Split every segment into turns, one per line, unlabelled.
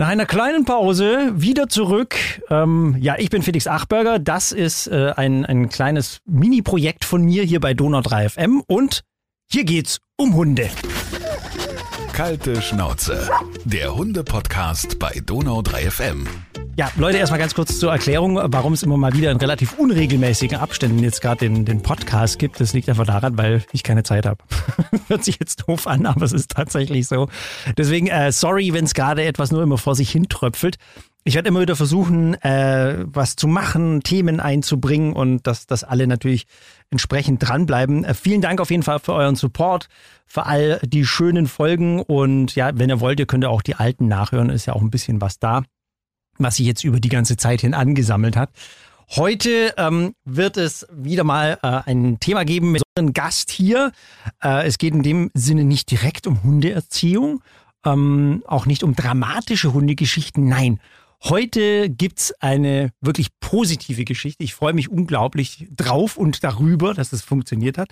Nach einer kleinen Pause wieder zurück. Ähm, ja, ich bin Felix Achberger. Das ist äh, ein, ein kleines Mini-Projekt von mir hier bei Donau 3 FM. Und hier geht's um Hunde.
Kalte Schnauze. Der Hunde-Podcast bei Donau 3 FM.
Ja, Leute, erstmal ganz kurz zur Erklärung, warum es immer mal wieder in relativ unregelmäßigen Abständen jetzt gerade den, den Podcast gibt. Das liegt einfach daran, weil ich keine Zeit habe. Hört sich jetzt doof an, aber es ist tatsächlich so. Deswegen, äh, sorry, wenn es gerade etwas nur immer vor sich hin tröpfelt. Ich werde immer wieder versuchen, äh, was zu machen, Themen einzubringen und dass, dass alle natürlich entsprechend dranbleiben. Äh, vielen Dank auf jeden Fall für euren Support, für all die schönen Folgen und ja, wenn ihr wollt, ihr könnt auch die alten nachhören, ist ja auch ein bisschen was da was sich jetzt über die ganze Zeit hin angesammelt hat. Heute ähm, wird es wieder mal äh, ein Thema geben mit einem Gast hier. Äh, es geht in dem Sinne nicht direkt um Hundeerziehung, ähm, auch nicht um dramatische Hundegeschichten. Nein, Heute gibt's eine wirklich positive Geschichte. Ich freue mich unglaublich drauf und darüber, dass es funktioniert hat.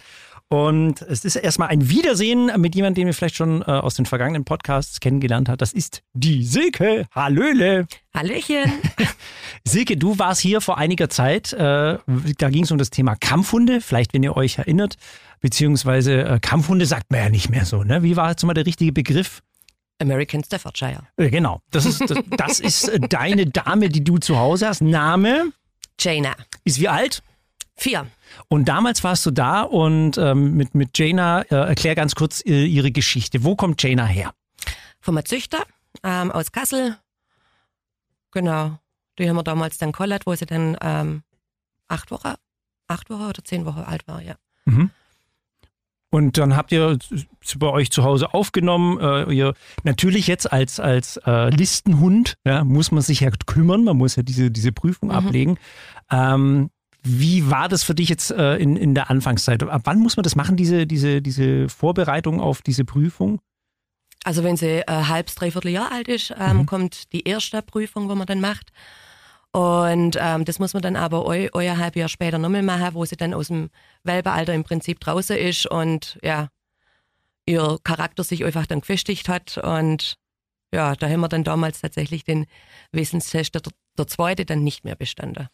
Und es ist erstmal ein Wiedersehen mit jemandem, den wir vielleicht schon äh, aus den vergangenen Podcasts kennengelernt haben. Das ist die Silke. Hallöle.
Hallöchen.
Silke, du warst hier vor einiger Zeit. Äh, da ging es um das Thema Kampfhunde. Vielleicht, wenn ihr euch erinnert. Beziehungsweise äh, Kampfhunde sagt man ja nicht mehr so. Ne? Wie war jetzt mal der richtige Begriff?
American Staffordshire.
Äh, genau. Das ist, das, das ist äh, deine Dame, die du zu Hause hast. Name?
Jaina.
Ist wie alt?
Vier.
Und damals warst du da und ähm, mit, mit Jaina, äh, erklär ganz kurz äh, ihre Geschichte. Wo kommt Jaina her?
Vom Züchter ähm, aus Kassel. Genau. Die haben wir damals dann kollert, wo sie dann ähm, acht Wochen, acht Wochen oder zehn Wochen alt war, ja.
Mhm. Und dann habt ihr sie bei euch zu Hause aufgenommen. Äh, ihr, natürlich jetzt als, als äh, Listenhund ja, muss man sich ja kümmern, man muss ja diese, diese Prüfung
Mhm.
ablegen. Ähm, wie war das für dich jetzt äh, in, in der Anfangszeit? Ab wann muss man das machen, diese, diese, diese Vorbereitung auf diese Prüfung?
Also wenn sie äh, halbs, dreiviertel Jahr alt ist, ähm,
Mhm.
kommt die erste Prüfung, wo man dann macht. Und ähm, das muss man dann aber eu, euer halb Jahr später nochmal machen, wo sie dann aus dem Welpealter im Prinzip draußen ist und ja, ihr Charakter sich einfach dann gefestigt hat. Und ja, da haben wir dann damals tatsächlich den Wissenstest, der, der zweite, dann nicht mehr bestanden.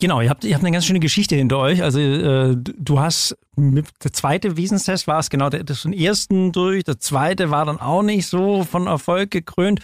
Genau, ihr habt, ihr habt eine ganz schöne Geschichte hinter euch. Also äh, du hast mit, der zweite Wesenstest war es genau, der, den ersten durch, der zweite war dann auch nicht so von Erfolg gekrönt.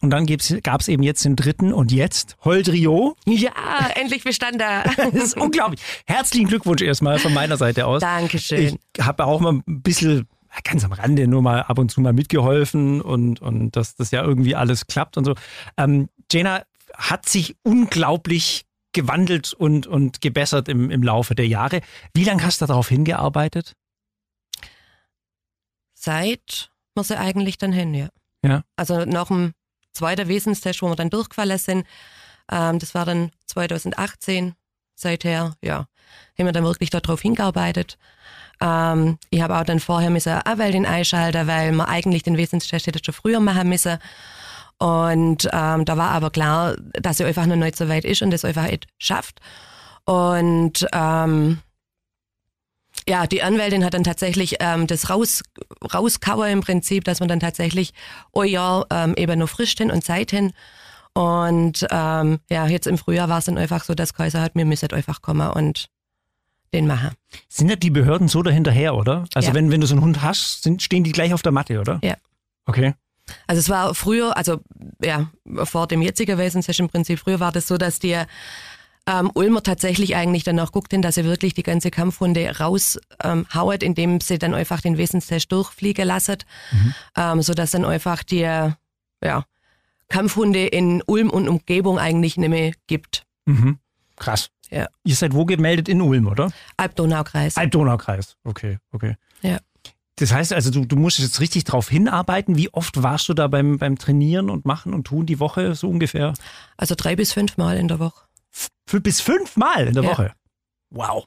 Und dann gab es eben jetzt den dritten und jetzt Holdrio.
Ja, endlich bestanden.
Das ist unglaublich. Herzlichen Glückwunsch erstmal von meiner Seite aus.
Dankeschön.
Ich habe auch mal ein bisschen, ganz am Rande, nur mal ab und zu mal mitgeholfen und, und dass das ja irgendwie alles klappt und so. Ähm, Jena hat sich unglaublich gewandelt und, und gebessert im, im Laufe der Jahre. Wie lange hast du darauf hingearbeitet?
Seit wir sie eigentlich dann hin, ja.
Ja.
Also nach dem zweiten Wesenstest, wo wir dann durchgefallen sind, ähm, das war dann 2018, seither, ja, haben wir dann wirklich darauf hingearbeitet. Ähm, ich habe auch dann vorher müssen Anwältin einschalten, weil wir eigentlich den Wesenstest hätte schon früher machen müssen. Und ähm, da war aber klar, dass sie einfach noch nicht so weit ist und das einfach nicht schafft. Und ähm, ja, die Anwältin hat dann tatsächlich ähm, das raus, rauskauer im Prinzip, dass man dann tatsächlich, oh ja, ähm, eben noch frisch hin und Zeit hin. Und ähm, ja, jetzt im Frühjahr war es dann einfach so, dass Kaiser hat, wir müssen einfach kommen und den machen.
Sind ja die Behörden so dahinterher, oder? Also
Ja.
wenn, wenn du so einen Hund hast, sind, stehen die gleich auf der Matte, oder?
Ja.
Okay.
Also es war früher, also ja, vor dem jetzigen Wesenstest im Prinzip, früher war das so, dass die ähm, Ulmer tatsächlich eigentlich danach guckten, dass sie wirklich die ganze Kampfhunde raushaut, ähm, indem sie dann einfach den Wesenstest durchfliegen lassen, ähm, sodass dann einfach die ja, Kampfhunde in Ulm und Umgebung eigentlich nicht mehr gibt.
Mhm. Krass.
Ja.
Ihr seid wo gemeldet? In Ulm, oder?
Alb-Donau-Kreis.
Alb-Donau-Kreis. Okay, okay.
Ja.
Das heißt also, du, du musst jetzt richtig drauf hinarbeiten. Wie oft warst du da beim, beim Trainieren und Machen und Tun die Woche so ungefähr?
Also drei bis fünf Mal in der Woche.
F bis fünfmal in der
Ja.
Woche. Wow.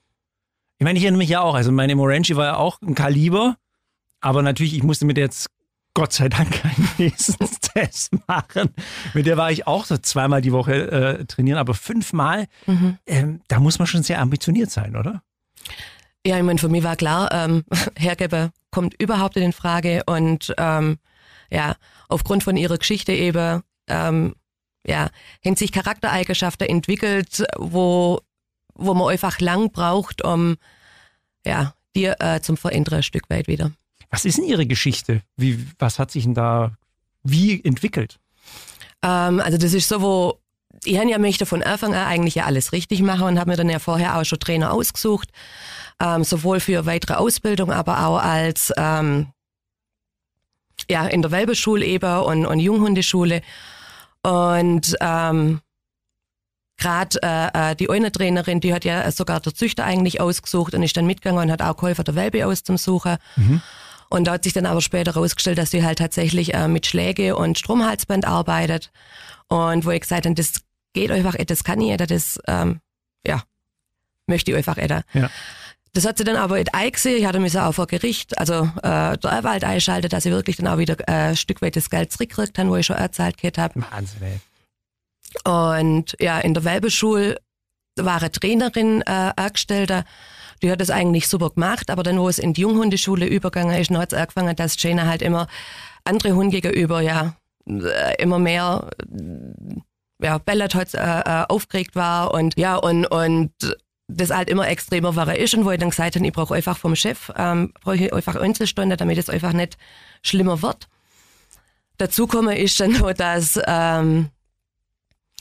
Ich meine, ich erinnere mich ja auch. Also meine Moranchi war ja auch ein Kaliber. Aber natürlich, ich musste mit der jetzt Gott sei Dank keinen Wesenstest machen. Mit der war ich auch so zweimal die Woche äh, trainieren. Aber fünfmal,
Mhm.
ähm, da muss man schon sehr ambitioniert sein, oder?
Ja, ich meine, für mich war klar, ähm, Hergeber kommt überhaupt in Frage und ähm, ja, aufgrund von ihrer Geschichte eben ähm, ja, haben sich Charaktereigenschaften entwickelt, wo, wo man einfach lang braucht, um ja, die äh, zum Verändern ein Stück weit wieder.
Was ist denn Ihre Geschichte? Wie, was hat sich denn da wie entwickelt?
Ähm, also das ist so, wo ich ja möchte von Anfang an eigentlich ja alles richtig machen und habe mir dann ja vorher auch schon Trainer ausgesucht, ähm, sowohl für weitere Ausbildung, aber auch als ähm, ja in der Welbeschule eben und, und Junghundeschule und ähm, gerade äh, äh, die eine Trainerin, die hat ja sogar der Züchter eigentlich ausgesucht und ist dann mitgegangen und hat auch geholfen, der Welpe auszusuchen. Mhm. Und da hat sich dann aber später herausgestellt, dass sie halt tatsächlich äh, mit Schläge und Stromhalsband arbeitet. Und wo ich gesagt habe, das geht einfach, das kann ich, das, ähm, ja, möchte ich einfach, Edda. Ja. Das hat sie dann aber nicht eingesehen. Ich hatte mich auch vor Gericht, also äh, der Anwalt einschaltet, dass ich wirklich dann auch wieder äh, ein Stück weit das Geld zurückgekriegt habe, wo ich schon erzahlt habe.
Wahnsinn.
Und ja, in der Welbeschule war eine Trainerin äh, angestellt, die hat das eigentlich super gemacht, aber dann, wo es in die Junghundeschule übergegangen ist, hat es angefangen, dass Jane halt immer andere Hunde gegenüber, ja, äh, immer mehr, ja, Bellet halt äh, äh, aufgeregt war und ja, und, und das halt immer extremer war ist und wo ich dann gesagt habe, ich brauche einfach vom Chef, ähm, brauche ich einfach Einzelstunde, damit es einfach nicht schlimmer wird. Dazu komme ist dann nur, dass ähm,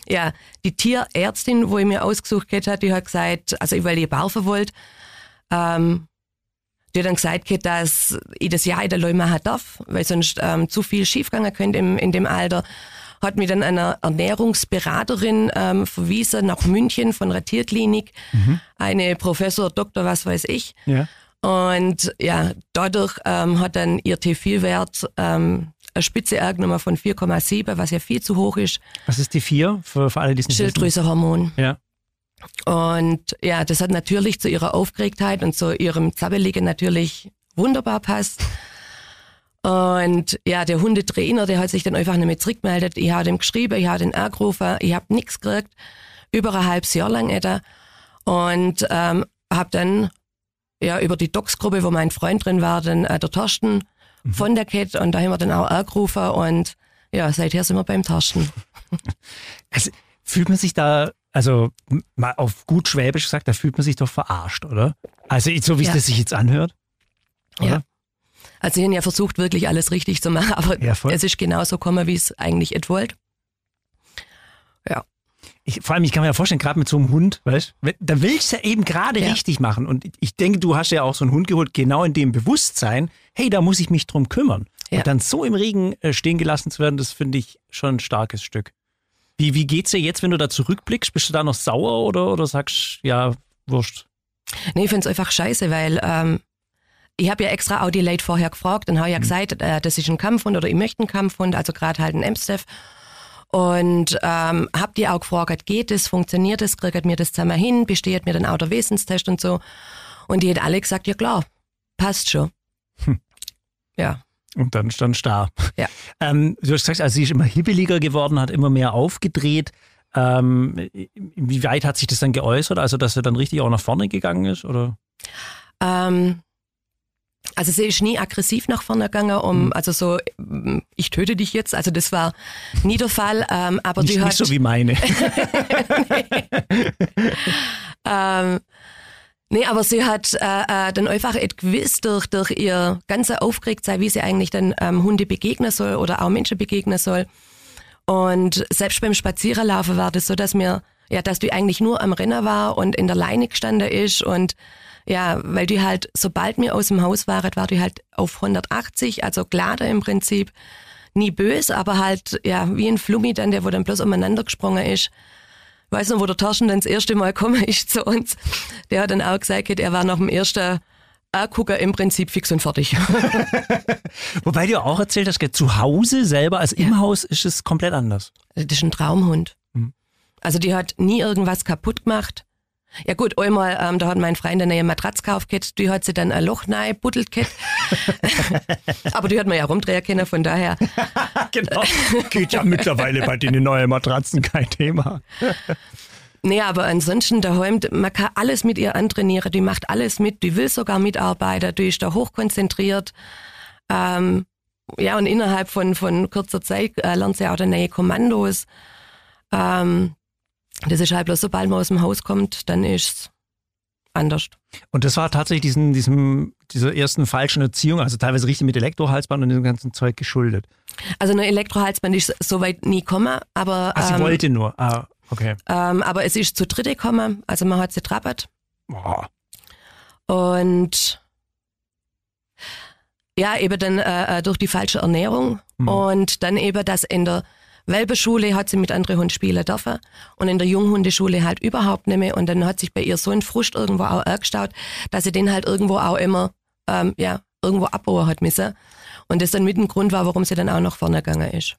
ja, die Tierärztin, wo ich mir ausgesucht hat, die hat gesagt, also weil ich barfen wollte, ähm, die hat dann gesagt, dass ich das Jahr in der Leu machen darf, weil sonst ähm, zu viel schiefgehen könnte im, in dem Alter. Hat mich dann eine Ernährungsberaterin ähm, verwiesen nach München von der Tierklinik, mhm. eine Professor, Doktor, was weiß ich. Ja. Und ja, dadurch ähm, hat dann ihr T4-Wert ähm, eine Spitze angenommen von 4,7, was ja viel zu hoch ist.
Was ist die 4 für, für alle, die es
Schilddrüsehormon.
Ja.
Und ja, das hat natürlich zu ihrer Aufgeregtheit und zu ihrem Zappeligen natürlich wunderbar passt. Und ja, der Hundetrainer, der hat sich dann einfach nicht mehr zurückgemeldet. Ich habe ihm geschrieben, ich habe den angerufen, ich habe nichts gekriegt, über ein halbes Jahr lang etwa. Und ähm, habe dann ja über die Docs-Gruppe, wo mein Freund drin war, dann äh, der Torsten mhm. von der Kette und da haben wir dann auch angerufen und ja, seither sind wir beim Torsten.
Also, fühlt man sich da also mal auf gut Schwäbisch gesagt, da fühlt man sich doch verarscht, oder? Also so wie es das sich jetzt anhört. Oder?
Ja. Also sie haben ja versucht, wirklich alles richtig zu machen, aber ja, es ist genauso gekommen, wie es eigentlich et wollt. Ja.
Ich, vor allem, ich kann mir ja vorstellen, gerade mit so einem Hund, weißt da willst du ja eben gerade ja. richtig machen. Und ich denke, du hast ja auch so einen Hund geholt, genau in dem Bewusstsein, hey, da muss ich mich drum kümmern. Ja. Und dann so im Regen äh, stehen gelassen zu werden, das finde ich schon ein starkes Stück. Wie, wie geht's dir jetzt, wenn du da zurückblickst? Bist du da noch sauer oder, oder sagst, ja, wurscht?
Nee, ich find's einfach scheiße, weil ähm, ich habe ja extra auch die Late vorher gefragt und habe ja mhm. gesagt, äh, das ist ein Kampfhund oder ich möchte einen Kampfhund, also gerade halt ein Amstaff. Und ähm, hab die auch gefragt, geht es, funktioniert es, kriegt mir das zusammen hin, besteht mir dann auch der Wesenstest und so. Und die hat alle gesagt, ja klar, passt schon. Hm. Ja.
Und dann stand starr.
Ja.
Ähm, du hast gesagt, also sie ist immer hibbeliger geworden, hat immer mehr aufgedreht. Ähm, wie weit hat sich das dann geäußert? Also, dass sie dann richtig auch nach vorne gegangen ist? Oder?
Ähm, also sie ist nie aggressiv nach vorne gegangen, um, mhm. also so, ich töte dich jetzt. Also das war nie der Fall. Ähm, aber
nicht,
die
hat, nicht so wie meine.
ähm, Nee, aber sie hat äh, äh, dann einfach gewiss durch, durch ihr ganze Aufgeregtsein, wie sie eigentlich dann ähm, Hunde begegnen soll oder auch Menschen begegnen soll. Und selbst beim Spaziererlaufen war das so, dass mir, ja, dass die eigentlich nur am Rennen war und in der Leine gestanden ist und ja, weil die halt, sobald wir aus dem Haus waren, war die halt auf 180, also glatter im Prinzip, nie böse, aber halt, ja, wie ein Flummi dann, der wo dann bloß umeinander gesprungen ist weiß noch, wo der Taschen dann das erste Mal gekommen ist zu uns, der hat dann auch gesagt, er war nach dem ersten Gucker im Prinzip fix und fertig.
Wobei du auch erzählt hast, zu Hause selber, also im Haus ist es komplett anders.
Das ist ein Traumhund. Also die hat nie irgendwas kaputt gemacht. Ja gut, einmal, ähm, da hat mein Freund eine neue Matratze gekauft, die hat sie dann ein Loch rein buddelt Aber die hat man ja rumdrehen können, von daher.
genau. Geht ja mittlerweile bei den neuen Matratzen kein Thema.
Nee, aber ansonsten daheim, man kann alles mit ihr antrainieren, die macht alles mit, die will sogar mitarbeiten, die ist da hochkonzentriert. Ähm, ja, und innerhalb von, von kurzer Zeit äh, lernt sie auch dann neue Kommandos. Ähm, das ist halt bloß, sobald man aus dem Haus kommt, dann ist anders.
Und das war tatsächlich diesen, diesem, dieser ersten falschen Erziehung, also teilweise richtig mit Elektrohalsband und dem ganzen Zeug geschuldet.
Also eine Elektrohalsband ist soweit nie gekommen, aber.
Ach, sie
ähm,
wollte nur. Ah, okay.
ähm, aber es ist zu dritte gekommen, also man hat sie trappert.
Boah.
Und ja, eben dann äh, äh, durch die falsche Ernährung
Mhm.
und dann eben, dass in der Welpeschule hat sie mit anderen Hunden spielen dürfen und in der Junghundeschule halt überhaupt nicht mehr. Und dann hat sich bei ihr so ein Frust irgendwo auch angestaut, dass sie den halt irgendwo auch immer, ähm, ja, irgendwo abbauen hat müssen. Und das dann mit dem Grund war, warum sie dann auch nach vorne gegangen ist.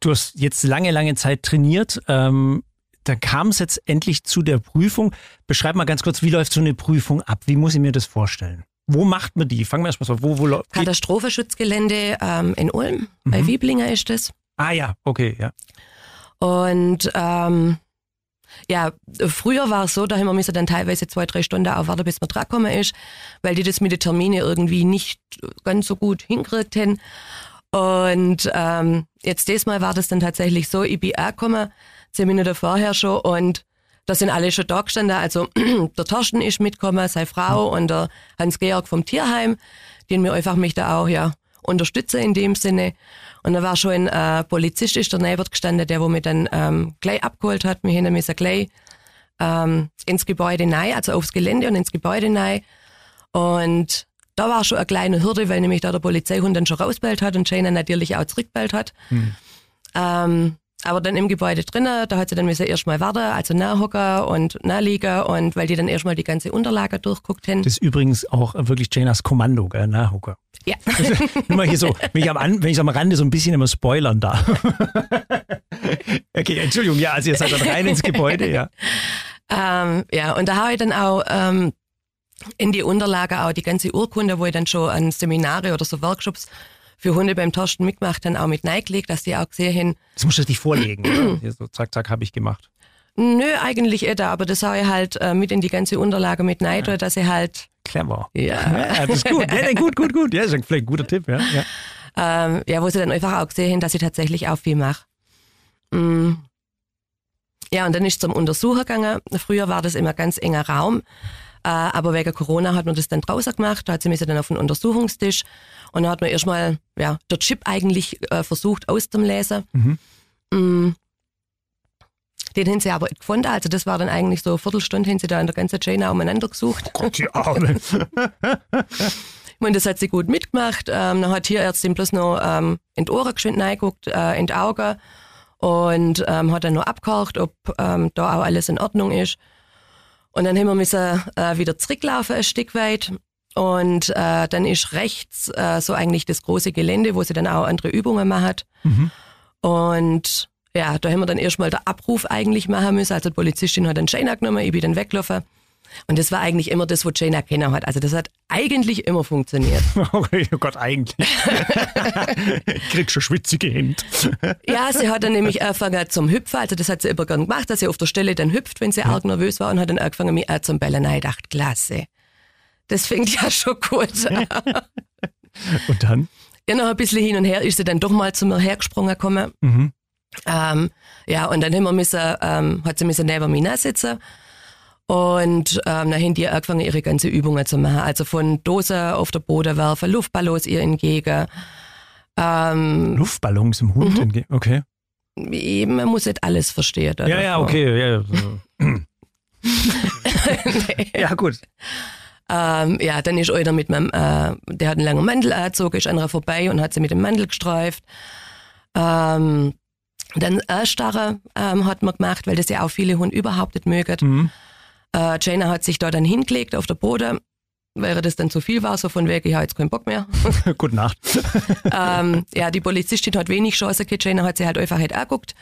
Du hast jetzt lange, lange Zeit trainiert. Ähm, da kam es jetzt endlich zu der Prüfung. Beschreib mal ganz kurz, wie läuft so eine Prüfung ab? Wie muss ich mir das vorstellen? Wo macht man die? Fangen wir erstmal so an. Wo, wo?
Katastrophenschutzgelände ähm, in Ulm, bei Wieblinger ist das.
Ah ja, okay, ja.
Und ähm, ja, früher war es so, da haben wir müssen dann teilweise zwei, drei Stunden auch warten, bis man dran gekommen ist, weil die das mit den Terminen irgendwie nicht ganz so gut hingekriegt haben. Und ähm, jetzt diesmal war das dann tatsächlich so, ich bin auch gekommen, zehn Minuten vorher schon und da sind alle schon da gestanden. Also der Torsten ist mitgekommen, seine Frau und der Hans-Georg vom Tierheim, den wir einfach mich da auch ja unterstützen in dem Sinne. Und da war schon ein äh, Polizist ist daneben gestanden, der wo mich dann ähm, gleich abgeholt hat. Wir haben müssen gleich ähm, ins Gebäude rein, also aufs Gelände und ins Gebäude rein. Und da war schon eine kleine Hürde, weil nämlich da der Polizeihund dann schon rausbellt hat und Shane natürlich auch zurückbellt hat. Ähm, aber dann im Gebäude drinnen, da hat sie dann müssen erstmal warten, also nachhocken und nachliegen und weil die dann erstmal die ganze Unterlage durchguckt haben.
Das ist übrigens auch wirklich Janas Kommando, gell? Na, Hooker.
Ja.
Nur mal hier so, wenn ich, am, wenn ich am Rande so ein bisschen immer spoilern darf. okay, Entschuldigung, ja, also ihr seid dann rein ins Gebäude, ja.
Ähm, ja, und da habe ich dann auch ähm, in die Unterlage auch die ganze Urkunde, wo ich dann schon an Seminare oder so Workshops für Hunde beim Torsten mitgemacht habe, auch mit reingelegt, dass die auch gesehen haben,
Das musst du dich vorlegen. oder? Hier so, zack, zack, habe ich gemacht.
nö, eigentlich nicht, aber das habe ich halt äh, mit in die ganze Unterlage mit rein, ja. dass ich halt,
Clever.
ja,
Ja, das ist gut. Ja, gut, gut, gut. Ja, das ist vielleicht ein guter Tipp, ja. ja.
ähm, ja, wo sie dann einfach auch gesehen dass ich tatsächlich auch viel mache. Mm. Ja, und dann ist zum Untersucher gegangen. Früher war das immer ganz enger Raum, aber wegen Corona hat man das dann draußen gemacht. Da hat sie mich dann auf den Untersuchungstisch und da hat man erstmal ja, der Chip eigentlich äh, versucht auszulesen.
Mhm.
Mm. Den haben sie aber nicht gefunden. Also das war dann eigentlich so eine Viertelstunde, haben sie da in der ganzen Chain umeinander gesucht.
Gott, die Arme.
Meine, das hat sie gut mitgemacht. Ähm, dann hat hier Ärztin bloß noch ähm, in die Ohren geschwind reingeguckt, äh, in die Augen und ähm, hat dann noch abgehakt, ob ähm, da auch alles in Ordnung ist. Und dann haben wir müssen äh, wieder zurücklaufen ein Stück weit. Und äh, dann ist rechts äh, so eigentlich das große Gelände, wo sie dann auch andere Übungen macht. Und ja, da haben wir dann erstmal den Abruf eigentlich machen müssen. Also die Polizistin hat einen Schein genommen, ich bin dann weggelaufen. Und das war eigentlich immer das, was Jane erkennen hat. Also das hat eigentlich immer funktioniert.
Okay, oh Gott, eigentlich. ich krieg schon schwitzige Hände.
Ja, sie hat dann nämlich angefangen zum Hüpfen. Also das hat sie immer gern gemacht, dass sie auf der Stelle dann hüpft, wenn sie arg nervös war und hat dann angefangen, mich auch zum Bellen. Ich dachte, klasse. Das fängt ja schon gut an.
Und dann?
Ja, noch ein bisschen hin und her ist sie dann doch mal zu mir hergesprungen gekommen.
Mhm.
Ähm, ja, und dann haben wir müssen, ähm, hat sie müssen neben mir sitzen. Und ähm, dann haben die angefangen, ihre ganze Übungen zu machen. Also von Dose auf der Boden werfen, Luftballons ihr entgegen. Ähm,
Luftballons im Hund entgegen. Okay.
eben, man muss nicht alles verstehen.
Ja, ja, okay. Ja, so. ja gut.
Ähm, ja, dann ist einer mit meinem, äh, der hat einen langen Mantel angezogen, ist einer vorbei und hat sie mit dem Mantel gestreift. Ähm, dann Erstarre ähm, hat man gemacht, weil das ja auch viele Hunde überhaupt nicht mögen.
Mhm.
Äh, Jana hat sich da dann hingelegt auf der Boden, weil das dann zu viel war, so von wegen, ich habe jetzt keinen Bock mehr.
Gute Nacht.
ähm, ja, die Polizistin hat wenig Chance gehabt, Jana hat sie halt einfach halt angeguckt.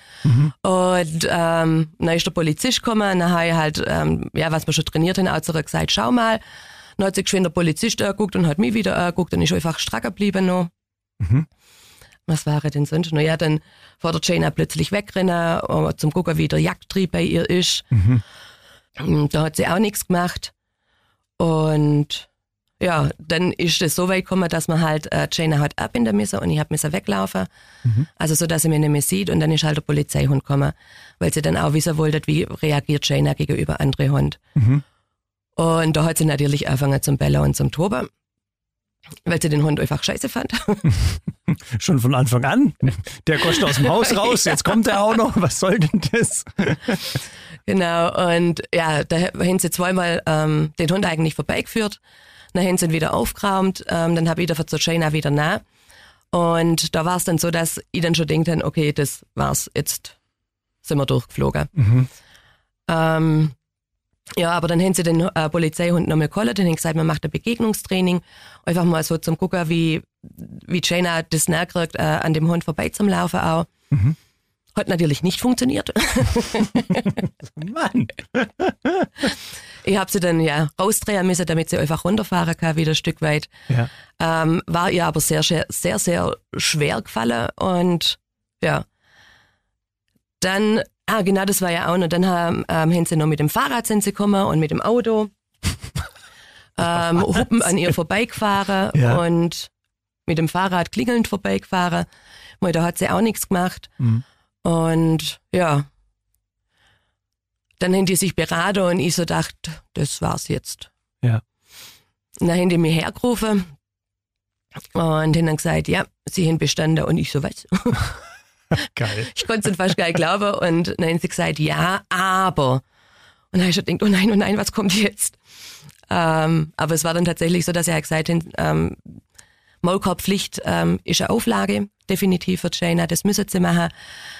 Und ähm, dann ist der Polizist gekommen, dann habe ich halt, ähm, ja, was wir schon trainiert haben, auch zurück gesagt, schau mal. Dann hat sich geschwind der Polizist angeguckt und hat mich wieder angeguckt und ist einfach stracker geblieben noch. Was wäre denn sonst noch? Ja, dann vor der Jana plötzlich wegrennen, um zum gucken, wie der Jagdtrieb bei ihr ist. Und Da hat sie auch nichts gemacht. Und ja, dann ist es so weit gekommen, dass man halt äh, Jane hat ab in der Messe und ich hab müssen weglaufen. Mhm. Also so, dass sie mich nicht mehr sieht und dann ist halt der Polizeihund gekommen, weil sie dann auch wissen wollte, wie reagiert Jane gegenüber andere Hund. Mhm. Und da hat sie natürlich angefangen zum Bellen und zum Toben, weil sie den Hund einfach scheiße fand.
Schon von Anfang an. Der kostet aus dem Haus raus, jetzt kommt er auch noch. Was soll denn das?
genau, und ja, da haben sie zweimal ähm, den Hund eigentlich vorbeigeführt. Dann haben sie ihn wieder aufgeraumt, ähm, dann habe ich wieder zur China wieder nah. Und da war es dann so, dass ich dann schon denkt, okay, das war's, jetzt sind wir durchgeflogen. Mhm. Ähm, ja, aber dann haben sie den äh, Polizeihund nochmal geholt und haben gesagt, man macht ein Begegnungstraining. Einfach mal so zum Gucken, wie, wie Jaina das nachkriegt, äh, an dem Hund vorbei zum Laufen auch. Mhm. Hat natürlich nicht funktioniert. Mann. ich habe sie dann ja rausdrehen müssen, damit sie einfach runterfahren kann, wieder ein Stück weit. Ja. Ähm, war ihr aber sehr, sehr, sehr, sehr schwer gefallen und ja. Dann Ah, genau, das war ja auch noch. Dann haben, ähm, haben sie noch mit dem Fahrrad sind sie gekommen und mit dem Auto. ähm, Huppen an ihr vorbeigefahren ja. und mit dem Fahrrad klingelnd vorbeigefahren. Weil da hat sie auch nichts gemacht. Mhm. Und ja, dann haben die sich beraten und ich so dachte, das war's jetzt.
Ja.
Und dann haben die mich hergerufen und haben dann gesagt, ja, sie haben bestanden und ich so, was?
Geil.
Ich konnte es fast nicht glauben. Und dann haben sie gesagt, ja, aber. Und dann habe ich gedacht, oh nein, oh nein, was kommt jetzt? Ähm, aber es war dann tatsächlich so, dass er gesagt hat, ähm, Maulkorbpflicht ähm, ist eine Auflage, definitiv für Jaina, das müssen sie machen,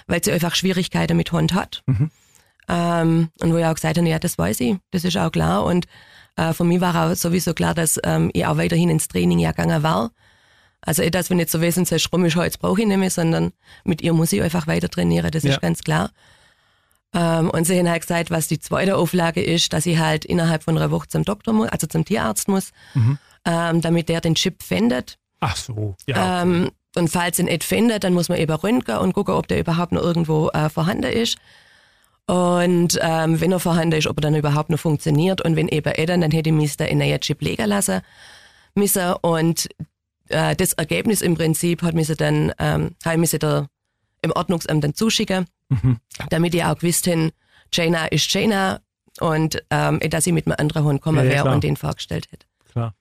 weil sie einfach Schwierigkeiten mit Hund hat. Mhm. Ähm, und wo ich auch gesagt habe, ja, das weiß ich, das ist auch klar. Und äh, für mich war auch sowieso klar, dass ähm, ich auch weiterhin ins Training ja gegangen war. Also eh, dass wenn nicht so wesentlich rum ist, jetzt brauche ich nicht mehr, sondern mit ihr muss ich einfach weiter trainieren, das ja. ist ganz klar. Ähm, und sie haben halt gesagt, was die zweite Auflage ist, dass ich halt innerhalb von einer Woche zum Doktor muss, also zum Tierarzt muss, mhm. ähm, damit der den Chip findet.
Ach so,
ja. Ähm, und falls ihn nicht findet, dann muss man eben röntgen und gucken, ob der überhaupt noch irgendwo äh, vorhanden ist. Und ähm, wenn er vorhanden ist, ob er dann überhaupt noch funktioniert. Und wenn eben er dann, dann hätte ich mich da in einen Chip legen lassen müssen. Und äh, das Ergebnis im Prinzip hat mich dann, ähm, habe ich da im Ordnungsamt dann zuschicken, mhm. damit ich auch gewusst hin, Jaina ist Jaina und ähm, dass ich mit einem anderen Hund kommen ja, wäre und den vorgestellt hätte.
Klar.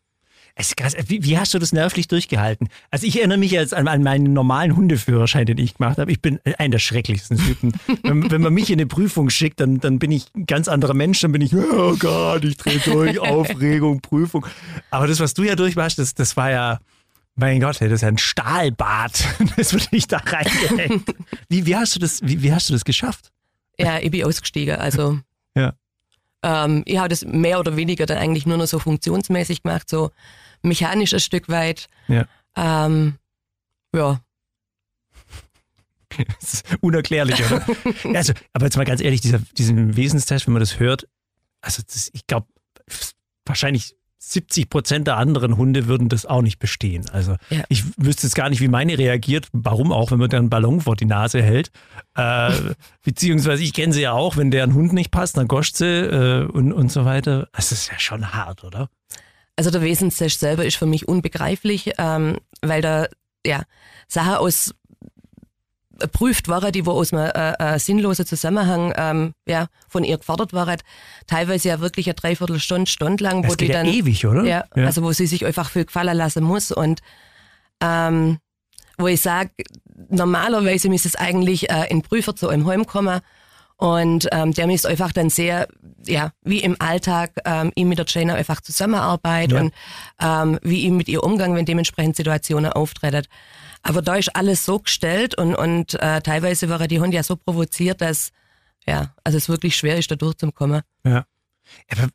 Es ist krass. Wie, wie, hast du das nervlich durchgehalten? Also ich erinnere mich jetzt an, an meinen normalen Hundeführerschein, den ich gemacht habe. Ich bin einer der schrecklichsten Typen. wenn, wenn, man mich in eine Prüfung schickt, dann, dann bin ich ein ganz anderer Mensch. Dann bin ich, oh Gott, ich drehe durch, Aufregung, Prüfung. Aber das, was du ja durchmachst, das, das war ja, mein Gott, das ist ja ein Stahlbad. Das wird nicht da reingehängt. Wie, wie, hast du das, wie, wie hast du das geschafft?
Ja, ich bin ausgestiegen. Also
ja.
ähm, ich habe das mehr oder weniger dann eigentlich nur noch so funktionsmäßig gemacht, so mechanisch ein Stück weit.
Ja.
Ähm, ja.
Das ist unerklärlich, oder? also, aber jetzt mal ganz ehrlich, dieser, diesen Wesenstest, wenn man das hört, also das, ich glaube, wahrscheinlich 70 Prozent der anderen Hunde würden das auch nicht bestehen. Also ja. ich wüsste jetzt gar nicht, wie meine reagiert. Warum auch, wenn man dann einen Ballon vor die Nase hält. Äh, beziehungsweise ich kenne sie ja auch, wenn der Hund nicht passt, dann goscht sie äh, und, und so weiter. Das ist ja schon hart, oder?
Also der Wesenstest selber ist für mich unbegreiflich, ähm, weil da ja Sachen aus prüft waren, die wo aus einem äh, äh, sinnlosen Zusammenhang ähm, ja, von ihr gefordert waren. Teilweise ja wirklich eine Dreiviertelstunde, Stunde lang,
wo
das
die
dann.
Ja ewig, oder?
Ja, ja, also wo sie sich einfach viel gefallen lassen muss. Und ähm, wo ich sage, normalerweise müsste es eigentlich äh, ein Prüfer zu einem Heim kommen. Und ähm, der müsste einfach dann sehr, ja, wie im Alltag, ähm, ihm mit der Jane einfach zusammenarbeitet ja. und ähm, wie ihm mit ihr umgang, wenn dementsprechend Situationen auftreten. Aber da ist alles so gestellt und, und äh, teilweise war die Hunde ja so provoziert, dass ja, also es wirklich schwer ist, da durchzukommen.
Ja. Aber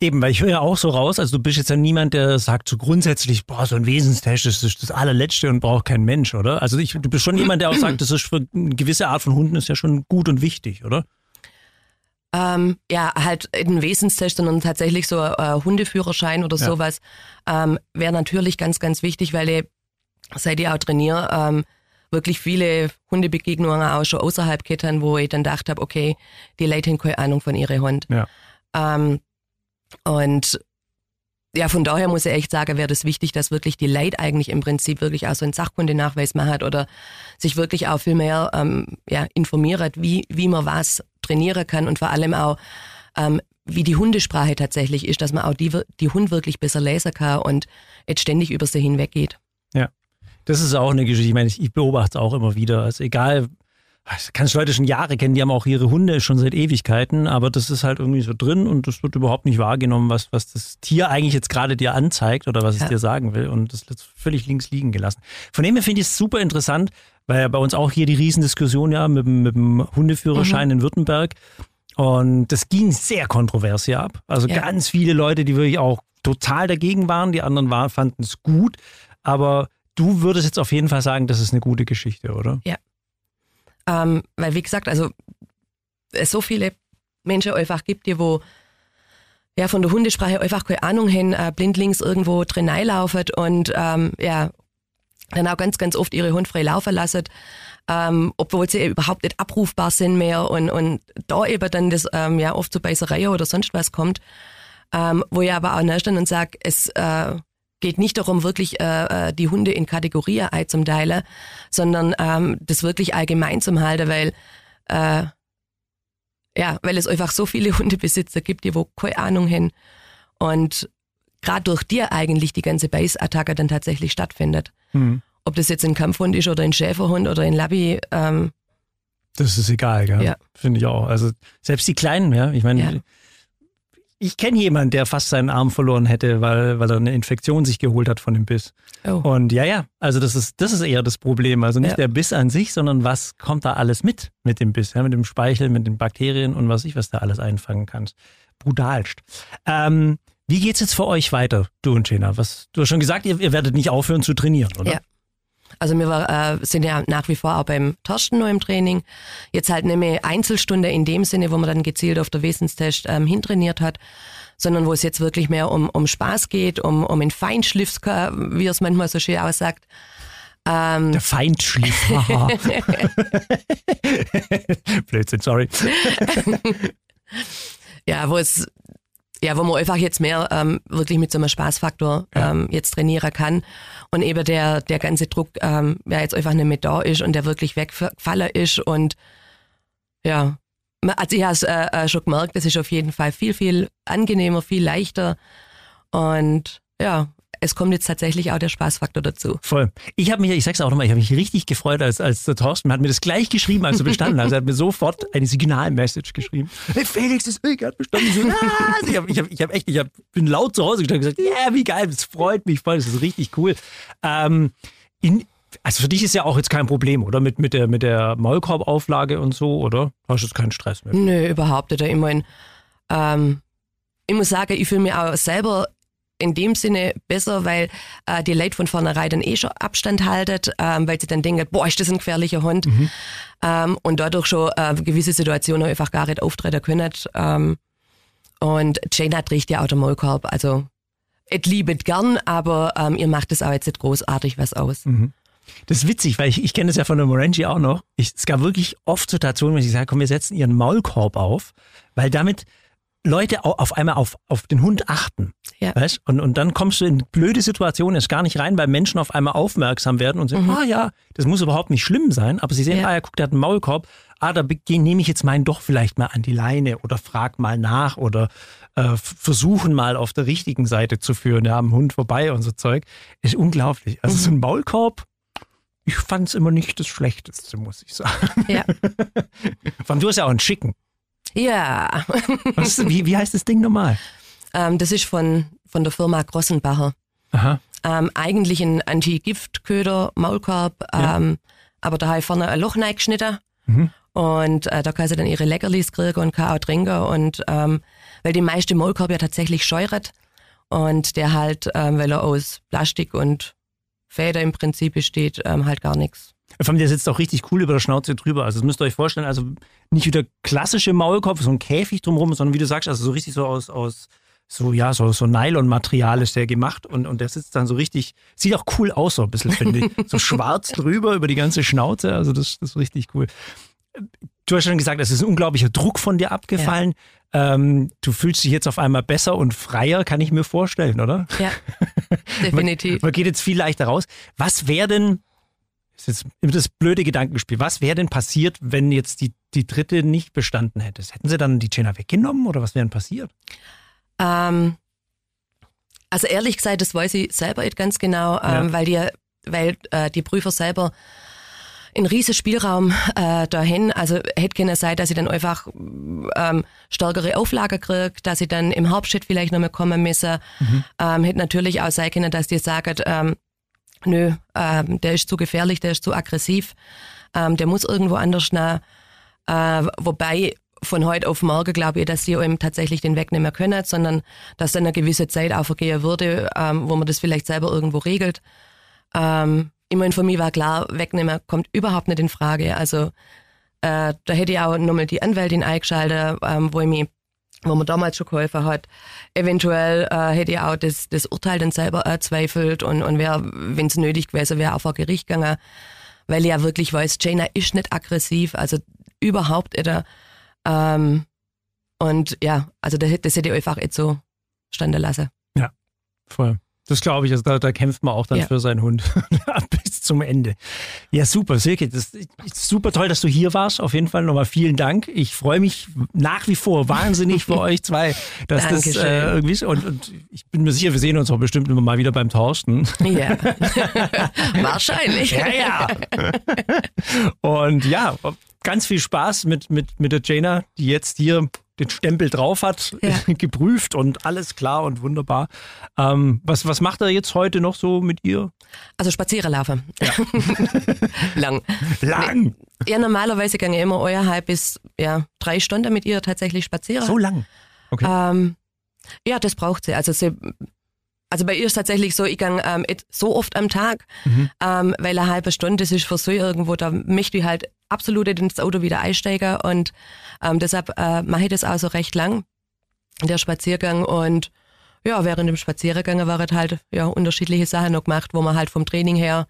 eben, weil ich höre ja auch so raus, also du bist jetzt ja niemand, der sagt so grundsätzlich, boah, so ein Wesenstest das ist das allerletzte und braucht kein Mensch, oder? Also ich, du bist schon jemand, der auch sagt, das ist für eine gewisse Art von Hunden ist ja schon gut und wichtig, oder?
Ähm, ja, halt ein Wesenstest und tatsächlich so äh, Hundeführerschein oder ja. sowas ähm, wäre natürlich ganz, ganz wichtig, weil ich seit ich auch trainiere, ähm, wirklich viele Hundebegegnungen auch schon außerhalb Kettern, wo ich dann gedacht habe, okay, die Leute haben keine Ahnung von ihrem Hund.
Ja.
Ähm, und ja, von daher muss ich echt sagen, wäre das wichtig, dass wirklich die Leute eigentlich im Prinzip wirklich auch so einen Sachkundenachweis macht oder sich wirklich auch viel mehr ähm, ja, informiert, wie, wie man was trainieren kann und vor allem auch, ähm, wie die Hundesprache tatsächlich ist, dass man auch die, die Hund wirklich besser lesen kann und jetzt ständig über sie hinweggeht.
Ja, das ist auch eine Geschichte. Ich meine, ich beobachte es auch immer wieder. Also egal, ich kann Leute schon Jahre kennen, die haben auch ihre Hunde schon seit Ewigkeiten, aber das ist halt irgendwie so drin und das wird überhaupt nicht wahrgenommen, was, was das Tier eigentlich jetzt gerade dir anzeigt oder was ja. es dir sagen will und das wird völlig links liegen gelassen. Von dem her finde ich es super interessant, weil ja bei uns auch hier die Riesendiskussion ja mit, mit dem Hundeführerschein mhm. in Württemberg und das ging sehr kontrovers hier ab. Also ja. ganz viele Leute, die wirklich auch total dagegen waren, die anderen waren, fanden es gut, aber du würdest jetzt auf jeden Fall sagen, das ist eine gute Geschichte, oder?
Ja, ähm, weil, wie gesagt, also es so viele Menschen einfach gibt, die wo ja von der Hundesprache einfach keine Ahnung haben, äh, blindlings irgendwo drin reinlaufen und ähm, ja, dann auch ganz, ganz oft ihre Hund frei laufen lassen, ähm, obwohl sie überhaupt nicht abrufbar sind mehr und, und da eben dann das ähm, ja oft zu Beißerei oder sonst was kommt, ähm, wo ich aber auch nicht und sage, es äh, geht nicht darum, wirklich äh, äh, die Hunde in Kategorien einzuteilen, sondern ähm, das wirklich allgemein zum halten, weil äh, ja, weil es einfach so viele Hundebesitzer gibt, die wo keine Ahnung haben und gerade durch dir eigentlich die ganze Beißattacke dann tatsächlich stattfindet. Mhm. Ob das jetzt ein Kampfhund ist oder ein Schäferhund oder ein Labby, ähm,
das ist egal, gell? Ja. Finde ich auch. Also selbst die Kleinen, ja. Ich meine, ja ich kenne jemanden, der fast seinen Arm verloren hätte, weil, weil er eine Infektion sich geholt hat von dem Biss. Oh. Und ja, ja, also das ist, das ist eher das Problem. Also nicht ja. der Biss an sich, sondern was kommt da alles mit mit dem Biss, ja, mit dem Speichel, mit den Bakterien und was ich, was da alles einfangen kannst. Brutalst. Ähm, wie geht's jetzt für euch weiter, du und Jena? Was, du hast schon gesagt, ihr, ihr werdet nicht aufhören zu trainieren, oder?
Ja. Also wir war, äh, sind ja nach wie vor auch beim Torsten noch im Training. Jetzt halt nicht mehr Einzelstunde in dem Sinne, wo man dann gezielt auf der Wesenstest ähm, hintrainiert hat, sondern wo es jetzt wirklich mehr um, um Spaß geht, um, um den Feinschliff, wie es manchmal so schön aussagt.
Ähm, der Feinschliff. Blödsinn, sorry.
ja, wo es ja, wo man einfach jetzt mehr ähm, wirklich mit so einem Spaßfaktor ähm, jetzt trainieren kann. Und eben der der ganze Druck ähm, ja jetzt einfach nicht mehr da ist und der wirklich weggefallen ist und ja, also ich habe es äh, äh, schon gemerkt, das ist auf jeden Fall viel viel angenehmer, viel leichter. Und ja, es kommt jetzt tatsächlich auch der Spaßfaktor dazu.
Voll. Ich habe mich, ich sag's auch nochmal, ich habe mich richtig gefreut, als, als der Thorsten hat mir das gleich geschrieben, als er bestanden hat. Er hat mir sofort eine Signalmessage geschrieben. Hey Felix, ist hat bestanden. So, ah! Ich habe ich hab, ich hab echt, ich hab, bin laut zu Hause gestanden und gesagt, ja, yeah, wie geil, das freut mich voll, das ist richtig cool. Ähm, in, also für dich ist ja auch jetzt kein Problem, oder? Mit, mit der, mit der Maulkorbauflage und so, oder? Hast du jetzt keinen Stress mehr?
Nö, überhaupt nicht. Ich meine, ähm, ich muss sagen, ich fühle mich auch selber in dem Sinne besser, weil äh, die Leute von vornherein dann eh schon Abstand haltet, ähm, weil sie dann denken, boah, ist das ein gefährlicher Hund. Mhm. Ähm, und dadurch schon äh, gewisse Situationen einfach gar nicht auftreten können. Ähm, und Jane hat richtig ja auch den Maulkorb. Also, ich liebe es gern, aber ähm, ihr macht es auch jetzt nicht großartig was aus. Mhm.
Das ist witzig, weil ich, ich kenne das ja von der Morangi auch noch. Ich, es gab wirklich oft Situationen, wo ich sage, komm, wir setzen ihren Maulkorb auf, weil damit Leute auf einmal auf, auf den Hund achten. Ja. Weißt? Und, und dann kommst du in blöde Situationen erst gar nicht rein, weil Menschen auf einmal aufmerksam werden und sagen, mhm. ah ja, das muss überhaupt nicht schlimm sein, aber sie sehen, ja. ah ja, guck, der hat einen Maulkorb, ah, da nehme ich jetzt meinen doch vielleicht mal an die Leine oder frag mal nach oder äh, versuchen mal auf der richtigen Seite zu führen, ja, am Hund vorbei und so Zeug. Ist unglaublich. Also mhm. so ein Maulkorb, ich fand es immer nicht das Schlechteste, muss ich sagen. Ja. Vor allem, du hast ja auch einen schicken.
Ja.
Was, wie, wie heißt das Ding nochmal?
Ähm, das ist von, von der Firma Grossenbacher. Aha. Ähm, eigentlich ein Anti-Giftköder, Maulkorb, ja. ähm, aber da habe ich vorne ein Loch reingeschnitten. Mhm. Und äh, da kann sie dann ihre Leckerlis kriegen und kann auch trinken. Und ähm, weil die meiste Maulkorb ja tatsächlich scheuert und der halt, ähm, weil er aus Plastik und Feder im Prinzip besteht, ähm, halt gar nichts.
Vor allem, der sitzt auch richtig cool über der Schnauze drüber. Also das müsst ihr euch vorstellen, also nicht wie der klassische Maulkorb, so ein Käfig drumherum, sondern wie du sagst, also so richtig so aus, aus so, ja, so, so Nylon-Material ist der gemacht und, und der sitzt dann so richtig, sieht auch cool aus so ein bisschen, finde ich. So schwarz drüber über die ganze Schnauze, also das, das ist richtig cool. du hast schon gesagt, es ist ein unglaublicher Druck von dir abgefallen. Ähm, du fühlst dich jetzt auf einmal besser und freier, kann ich mir vorstellen, oder?
Ja, definitiv.
Man, man geht jetzt viel leichter raus. Was wäre denn, ist jetzt das blöde Gedankenspiel, was wäre denn passiert, wenn jetzt die, die dritte nicht bestanden hätte? Hätten sie dann die Jenna weggenommen oder was wäre denn passiert?
Ähm, also ehrlich gesagt, das weiß ich selber nicht ganz genau, ähm,
Ja.
weil die, weil äh, die Prüfer selber einen riesen Spielraum äh, dahin. Also hätte können sein, dass ich dann einfach ähm, stärkere Auflage kriege, dass ich dann im Hauptschritt vielleicht nochmal kommen müsse. Ähm, hätte natürlich auch sein können, dass die sagen, ähm, nö, ähm, der ist zu gefährlich, der ist zu aggressiv, ähm, der muss irgendwo anders nach. Äh, wobei von heute auf morgen glaube ich, dass die eben tatsächlich den Weg nicht mehr können, sondern dass dann eine gewisse Zeit auch vergehen würde, ähm, wo man das vielleicht selber irgendwo regelt. Ähm, immerhin für mich war klar, wegnehmen kommt überhaupt nicht in Frage. Also äh, da hätte ich auch nochmal die Anwältin eingeschaltet, ähm, wo ich mich wo man damals schon geholfen hat. Eventuell äh, hätte ich auch das, das Urteil dann selber erzweifelt und, und wäre, wenn es nötig gewesen wäre, auch vor Gericht gegangen. Weil ich ja wirklich weiß, Jaina ist nicht aggressiv, also überhaupt nicht. Ähm, und ja, also das, das hätte ich einfach jetzt so standen lassen.
Voll. Das glaube ich, also da, da kämpft man auch dann
Ja.
für seinen Hund bis zum Ende. Ja, super, Silke, das ist super toll, dass du hier warst. Auf jeden Fall nochmal vielen Dank. Ich freue mich nach wie vor wahnsinnig für euch zwei, dass das
Dankeschön.
äh, irgendwie. Und, und ich bin mir sicher, wir sehen uns auch bestimmt immer mal wieder beim Torsten.
Ja, wahrscheinlich.
Ja, ja. Und ja, ganz viel Spaß mit, mit, mit der Jaina, die jetzt hier den Stempel drauf hat,
Ja.
geprüft und alles klar und wunderbar. Ähm, was, was macht er jetzt heute noch so mit ihr?
Also spazieren laufen. Lang.
Lang.
Ja, normalerweise gehe ich immer euerhalb bis ja, drei Stunden mit ihr tatsächlich spazieren.
So lang. Okay.
Ähm, ja, das braucht sie. Also sie, also bei ihr ist tatsächlich so, ich gehe ähm, so oft am Tag,
Mhm.
ähm, weil eine halbe Stunde, das ist für so irgendwo, da möchte ich halt absolut ins Auto wieder einsteigen und ähm, deshalb äh, mache ich das auch so recht lang, der Spaziergang und ja, während dem Spaziergang waren halt ja unterschiedliche Sachen noch gemacht, wo man halt vom Training her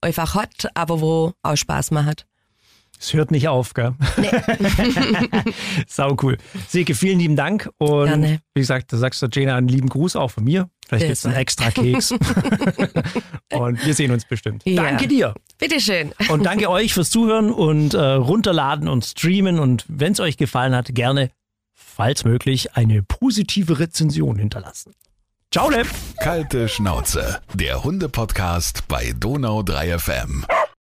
einfach hat, aber wo auch Spaß macht.
Es hört nicht auf, gell? Sau cool. Silke, vielen lieben Dank. Und
Gerne.
wie gesagt, da sagst du Jana einen lieben Gruß auch von mir. Vielleicht
Sehr
gibt's einen extra Keks. und wir sehen uns bestimmt.
Ja.
Danke dir.
Bitteschön.
Und danke euch fürs Zuhören und äh, runterladen und streamen. Und wenn es euch gefallen hat, gerne, falls möglich, eine positive Rezension hinterlassen. Ciao, Lepp.
Kalte Schnauze, der Hunde-Podcast bei Donau 3 FM.